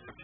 Thank you.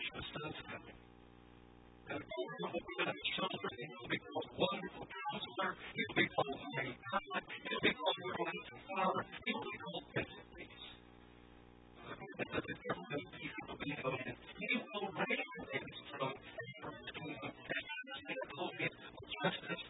precious does happen. And over the women and children, he will be called Wonderful Counselor, he will be called Mighty God, he will be called Everlasting Father, he will be called Prince of Peace. Because of the government of peace and obedience, he will reign on his throne and from the kingdom and the a justice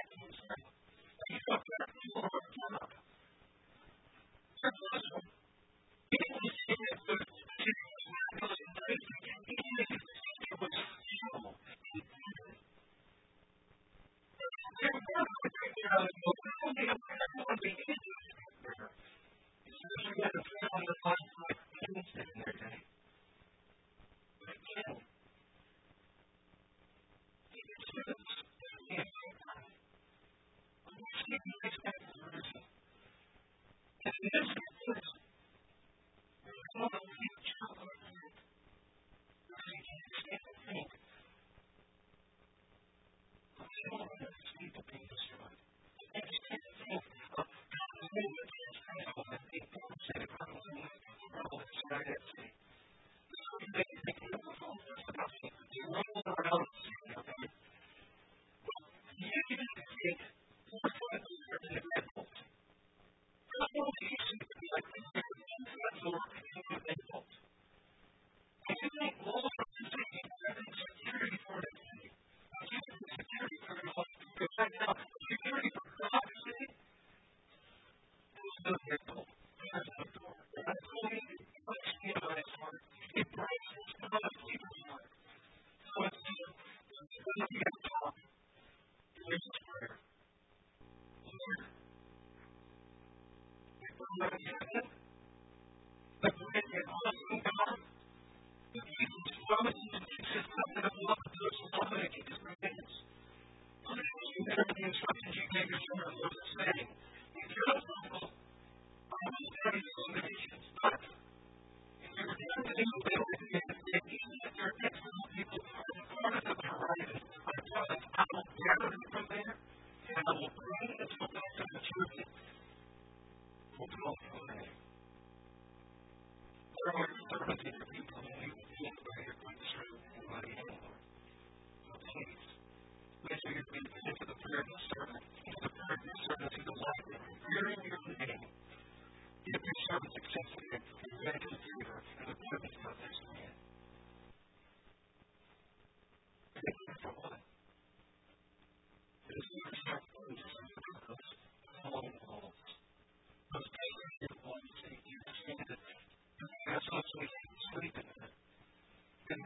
Thank you.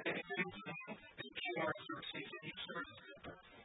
They do things that you are sort of taking, you sort of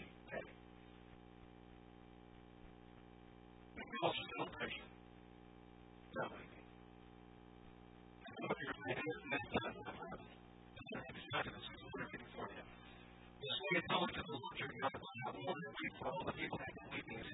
it's only just a little tricky. I have all this space for all the people that can leave me.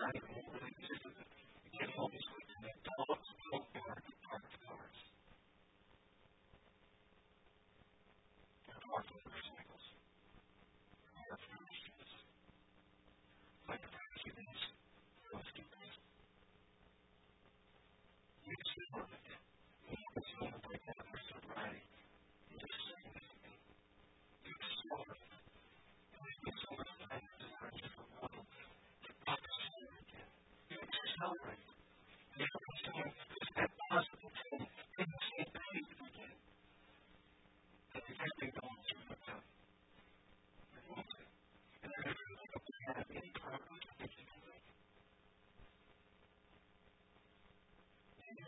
Right? celebrate. The other to is a positive faith in the same faith the one you're about. And I don't have to. And you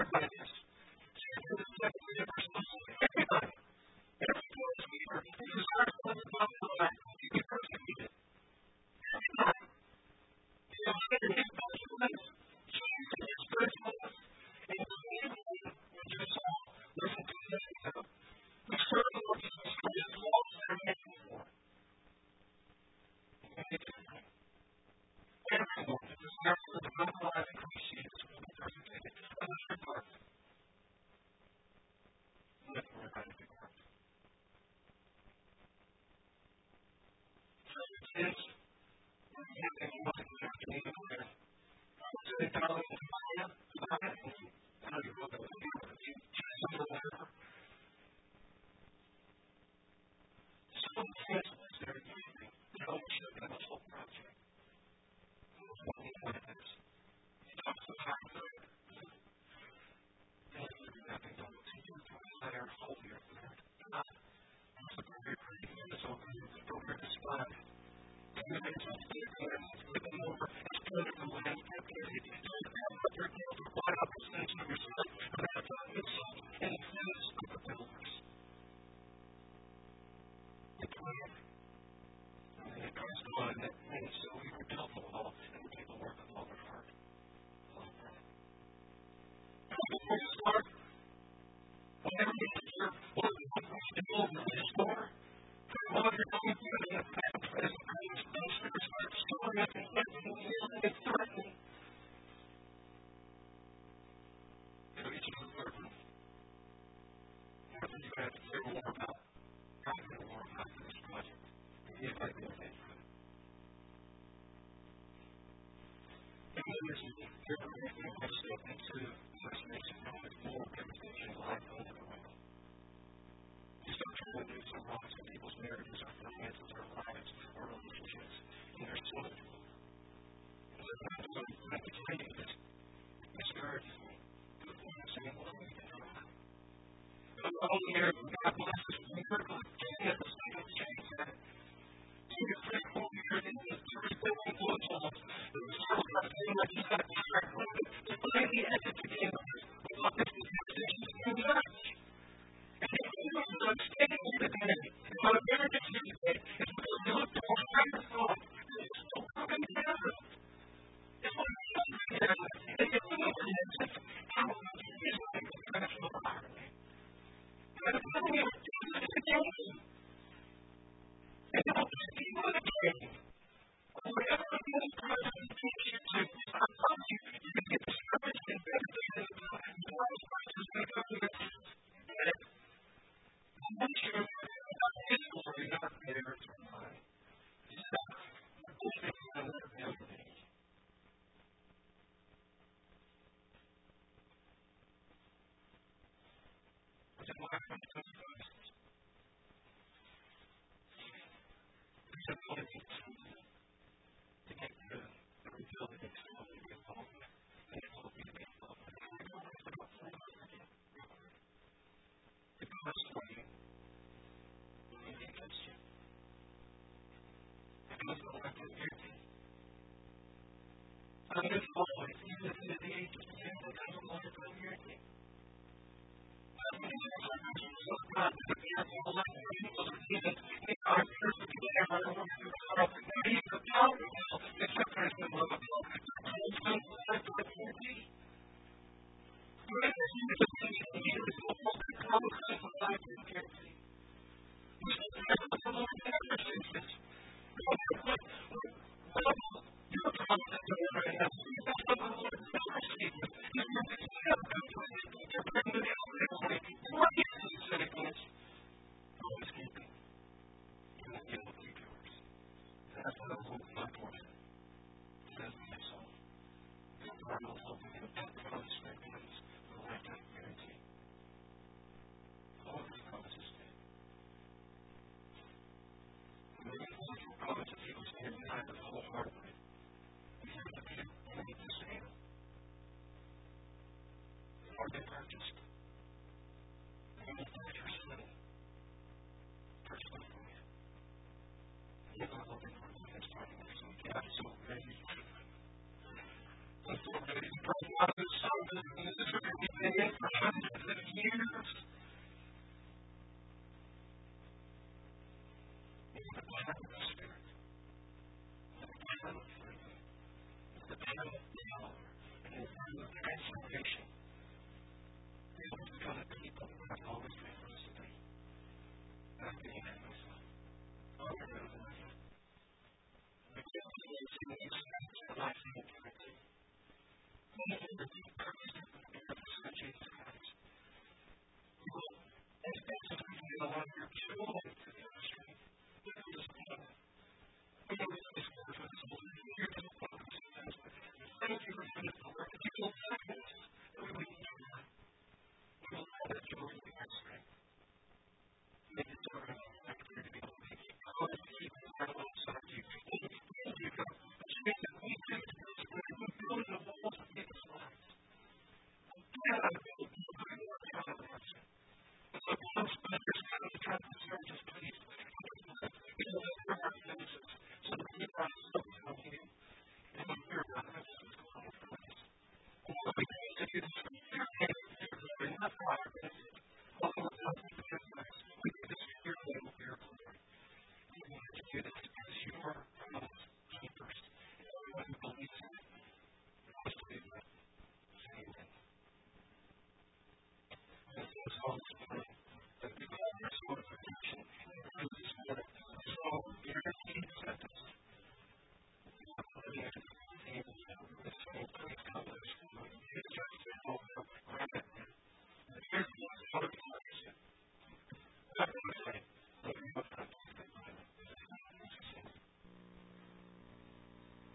about this. to the black one because